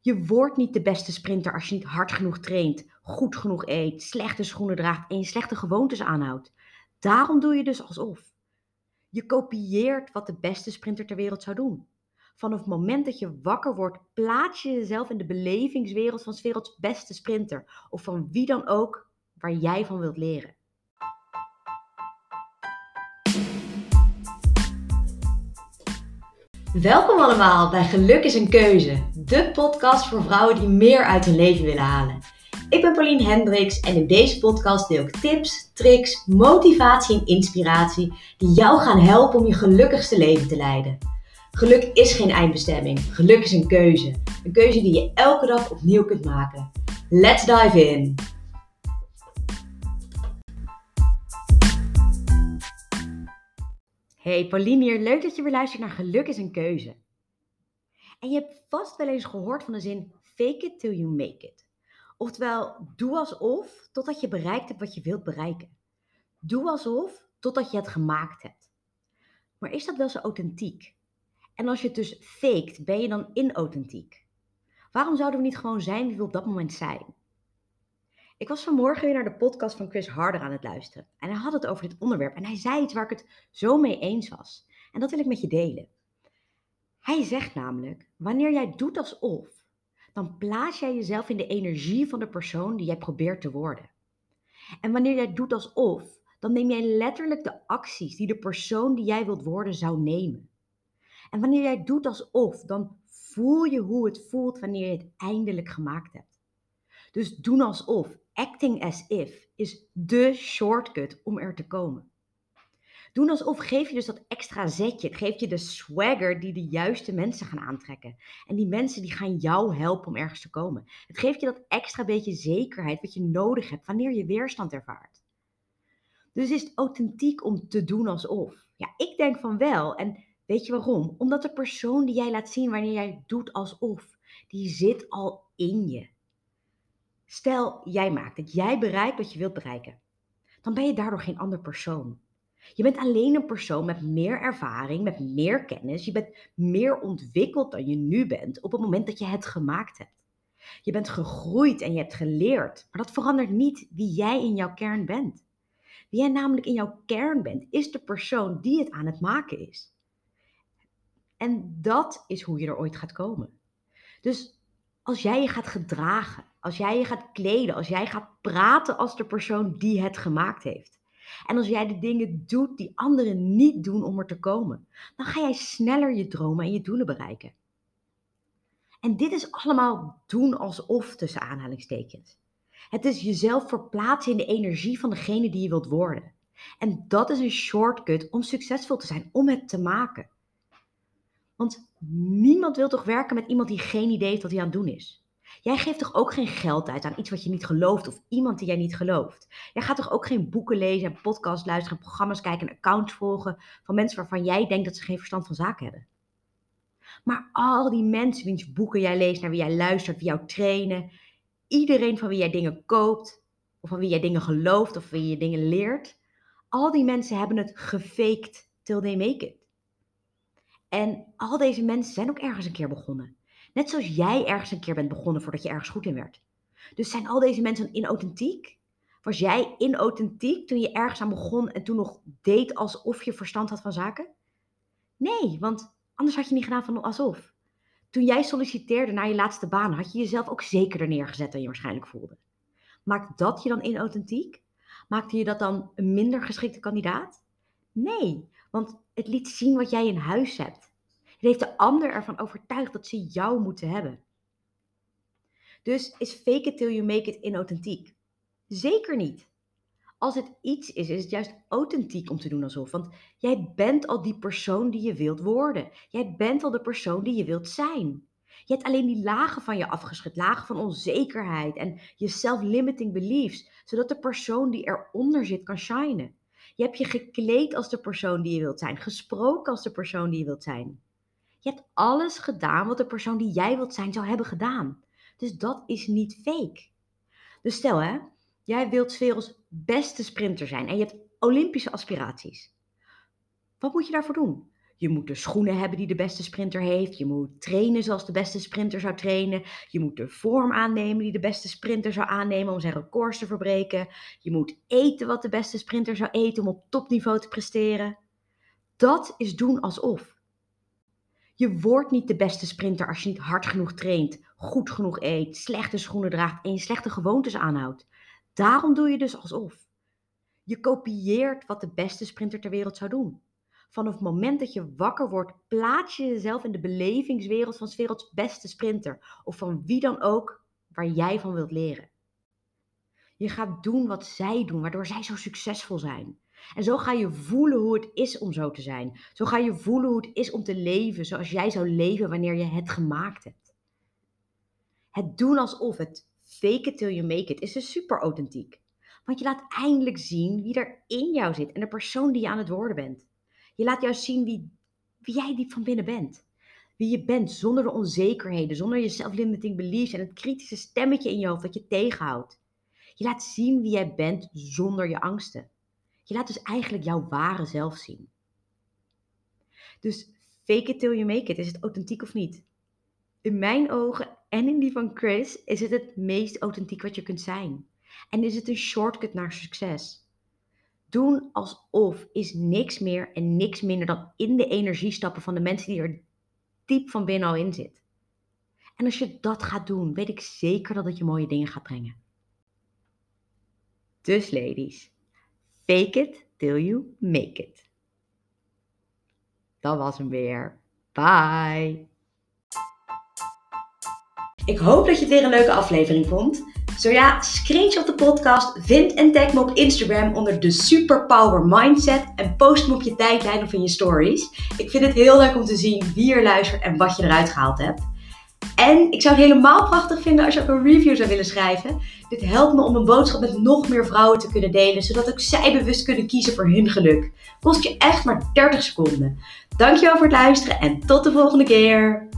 Je wordt niet de beste sprinter als je niet hard genoeg traint, goed genoeg eet, slechte schoenen draagt en je slechte gewoontes aanhoudt. Daarom doe je dus alsof. Je kopieert wat de beste sprinter ter wereld zou doen. Vanaf het moment dat je wakker wordt, plaats je jezelf in de belevingswereld van 's werelds beste sprinter. Of van wie dan ook waar jij van wilt leren. Welkom allemaal bij Geluk is een Keuze, de podcast voor vrouwen die meer uit hun leven willen halen. Ik ben Pauline Hendricks en in deze podcast deel ik tips, tricks, motivatie en inspiratie die jou gaan helpen om je gelukkigste leven te leiden. Geluk is geen eindbestemming, geluk is een keuze. Een keuze die je elke dag opnieuw kunt maken. Let's dive in! Hey Pauline hier, leuk dat je weer luistert naar Geluk is een keuze. En je hebt vast wel eens gehoord van de zin fake it till you make it. Oftewel, doe alsof totdat je bereikt hebt wat je wilt bereiken. Doe alsof totdat je het gemaakt hebt. Maar is dat wel zo authentiek? En als je het dus faked, ben je dan inauthentiek? Waarom zouden we niet gewoon zijn wie we op dat moment zijn? Ik was vanmorgen weer naar de podcast van Chris Harder aan het luisteren. En hij had het over dit onderwerp. En hij zei iets waar ik het zo mee eens was. En dat wil ik met je delen. Hij zegt namelijk: wanneer jij doet alsof, dan plaats jij jezelf in de energie van de persoon die jij probeert te worden. En wanneer jij doet alsof, dan neem jij letterlijk de acties die de persoon die jij wilt worden zou nemen. En wanneer jij doet alsof, dan voel je hoe het voelt wanneer je het eindelijk gemaakt hebt. Dus doen alsof, acting as if, is de shortcut om er te komen. Doen alsof geef je dus dat extra zetje. Het geeft je de swagger die de juiste mensen gaan aantrekken. En die mensen die gaan jou helpen om ergens te komen. Het geeft je dat extra beetje zekerheid wat je nodig hebt wanneer je weerstand ervaart. Dus is het authentiek om te doen alsof? Ja, ik denk van wel. En weet je waarom? Omdat de persoon die jij laat zien wanneer jij doet alsof, die zit al in je. Stel, jij maakt het, jij bereikt wat je wilt bereiken. Dan ben je daardoor geen ander persoon. Je bent alleen een persoon met meer ervaring, met meer kennis. Je bent meer ontwikkeld dan je nu bent op het moment dat je het gemaakt hebt. Je bent gegroeid en je hebt geleerd, maar dat verandert niet wie jij in jouw kern bent. Wie jij namelijk in jouw kern bent, is de persoon die het aan het maken is. En dat is hoe je er ooit gaat komen. Dus als jij je gaat gedragen, als jij je gaat kleden, als jij gaat praten als de persoon die het gemaakt heeft. En als jij de dingen doet die anderen niet doen om er te komen, dan ga jij sneller je dromen en je doelen bereiken. En dit is allemaal doen alsof tussen aanhalingstekens. Het is jezelf verplaatsen in de energie van degene die je wilt worden. En dat is een shortcut om succesvol te zijn, om het te maken. Want niemand wil toch werken met iemand die geen idee heeft wat hij aan het doen is. Jij geeft toch ook geen geld uit aan iets wat je niet gelooft of iemand die jij niet gelooft. Jij gaat toch ook geen boeken lezen en podcasts luisteren en programma's kijken en accounts volgen van mensen waarvan jij denkt dat ze geen verstand van zaken hebben. Maar al die mensen wiens boeken jij leest, naar wie jij luistert, wie jou trainen, iedereen van wie jij dingen koopt, of van wie jij dingen gelooft of van wie je dingen leert, al die mensen hebben het gefaked till they make it. En al deze mensen zijn ook ergens een keer begonnen. Net zoals jij ergens een keer bent begonnen voordat je ergens goed in werd. Dus zijn al deze mensen inauthentiek? Was jij inauthentiek toen je ergens aan begon en toen nog deed alsof je verstand had van zaken? Nee, want anders had je niet gedaan van alsof. Toen jij solliciteerde naar je laatste baan, had je jezelf ook zekerder neergezet dan je waarschijnlijk voelde. Maakt dat je dan inauthentiek? Maakte je dat dan een minder geschikte kandidaat? Nee, want het liet zien wat jij in huis hebt. Het heeft de ander ervan overtuigd dat ze jou moeten hebben. Dus is fake it till you make it inauthentiek? Zeker niet. Als het iets is, is het juist authentiek om te doen alsof. Want jij bent al die persoon die je wilt worden. Jij bent al de persoon die je wilt zijn. Je hebt alleen die lagen van je afgeschud, lagen van onzekerheid en je self-limiting beliefs, zodat de persoon die eronder zit kan shinen. Je hebt je gekleed als de persoon die je wilt zijn, gesproken als de persoon die je wilt zijn. Je hebt alles gedaan wat de persoon die jij wilt zijn zou hebben gedaan. Dus dat is niet fake. Dus stel hè, jij wilt werelds beste sprinter zijn en je hebt Olympische aspiraties. Wat moet je daarvoor doen? Je moet de schoenen hebben die de beste sprinter heeft. Je moet trainen zoals de beste sprinter zou trainen. Je moet de vorm aannemen die de beste sprinter zou aannemen om zijn records te verbreken. Je moet eten wat de beste sprinter zou eten om op topniveau te presteren. Dat is doen alsof. Je wordt niet de beste sprinter als je niet hard genoeg traint, goed genoeg eet, slechte schoenen draagt en je slechte gewoontes aanhoudt. Daarom doe je dus alsof. Je kopieert wat de beste sprinter ter wereld zou doen. Vanaf het moment dat je wakker wordt, plaats je jezelf in de belevingswereld van 's werelds beste sprinter. Of van wie dan ook waar jij van wilt leren. Je gaat doen wat zij doen, waardoor zij zo succesvol zijn. En zo ga je voelen hoe het is om zo te zijn. Zo ga je voelen hoe het is om te leven zoals jij zou leven wanneer je het gemaakt hebt. Het doen alsof, het fake it till you make it, is dus super authentiek. Want je laat eindelijk zien wie er in jou zit en de persoon die je aan het worden bent. Je laat juist zien wie, wie jij diep van binnen bent. Wie je bent zonder de onzekerheden, zonder je self-limiting beliefs en het kritische stemmetje in je hoofd dat je tegenhoudt. Je laat zien wie jij bent zonder je angsten. Je laat dus eigenlijk jouw ware zelf zien. Dus fake it till you make it. Is het authentiek of niet? In mijn ogen en in die van Chris is het het meest authentiek wat je kunt zijn. En is het een shortcut naar succes. Doen alsof is niks meer en niks minder dan in de energie stappen van de mensen die er diep van binnen al in zit. En als je dat gaat doen, weet ik zeker dat het je mooie dingen gaat brengen. Dus ladies, fake it till you make it. Dat was hem weer. Bye. Ik hoop dat je het weer een leuke aflevering vond. Zo ja, screenshot de podcast, vind en tag me op Instagram onder de Superpower Mindset en post me op je tijdlijn of in je stories. Ik vind het heel leuk om te zien wie er luistert en wat je eruit gehaald hebt. En ik zou het helemaal prachtig vinden als je ook een review zou willen schrijven. Dit helpt me om een boodschap met nog meer vrouwen te kunnen delen, zodat ook zij bewust kunnen kiezen voor hun geluk. Kost je echt maar 30 seconden. Dankjewel voor het luisteren en tot de volgende keer.